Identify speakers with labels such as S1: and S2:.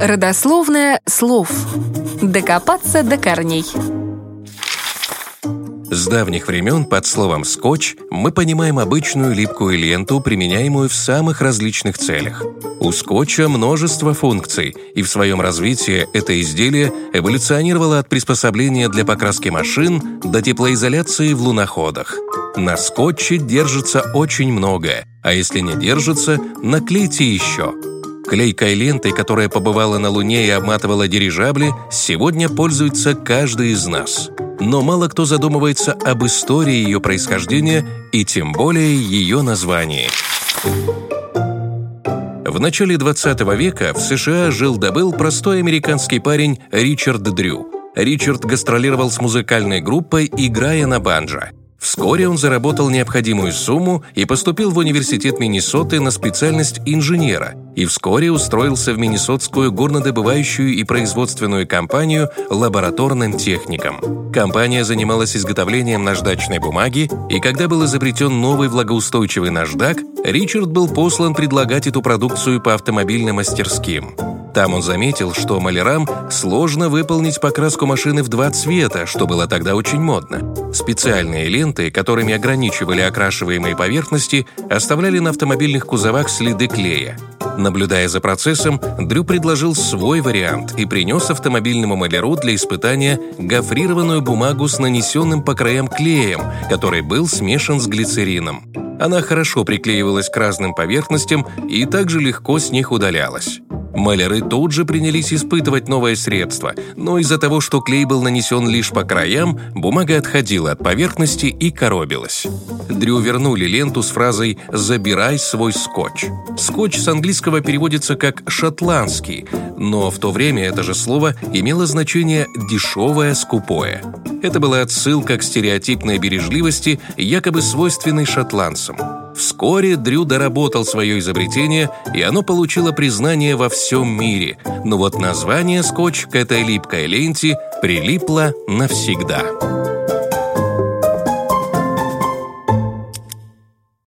S1: Родословное слов. Докопаться до корней.
S2: С давних времен под словом «скотч» мы понимаем обычную липкую ленту, применяемую в самых различных целях. У скотча множество функций, и в своем развитии это изделие эволюционировало от приспособления для покраски машин до теплоизоляции в луноходах. На скотче держится очень многое, а если не держится, наклейте еще – Клейкой лентой, которая побывала на Луне и обматывала дирижабли, сегодня пользуется каждый из нас. Но мало кто задумывается об истории ее происхождения и тем более ее названии. В начале 20 века в США жил-добыл простой американский парень Ричард Дрю. Ричард гастролировал с музыкальной группой, играя на банджо. Вскоре он заработал необходимую сумму и поступил в университет Миннесоты на специальность инженера и вскоре устроился в Миннесотскую горнодобывающую и производственную компанию лабораторным техником. Компания занималась изготовлением наждачной бумаги, и когда был изобретен новый влагоустойчивый наждак, Ричард был послан предлагать эту продукцию по автомобильным мастерским. Там он заметил, что малярам сложно выполнить покраску машины в два цвета, что было тогда очень модно. Специальные ленты, которыми ограничивали окрашиваемые поверхности, оставляли на автомобильных кузовах следы клея. Наблюдая за процессом, Дрю предложил свой вариант и принес автомобильному маляру для испытания гофрированную бумагу с нанесенным по краям клеем, который был смешан с глицерином. Она хорошо приклеивалась к разным поверхностям и также легко с них удалялась. Маляры тут же принялись испытывать новое средство, но из-за того, что клей был нанесен лишь по краям, бумага отходила от поверхности и коробилась. Дрю вернули ленту с фразой «забирай свой скотч». Скотч с английского переводится как «шотландский», но в то время это же слово имело значение «дешевое, скупое». Это была отсылка к стереотипной бережливости, якобы свойственной шотландцам. Вскоре Дрю доработал свое изобретение, и оно получило признание во всем мире. Но вот название скотч к этой липкой ленте прилипло навсегда.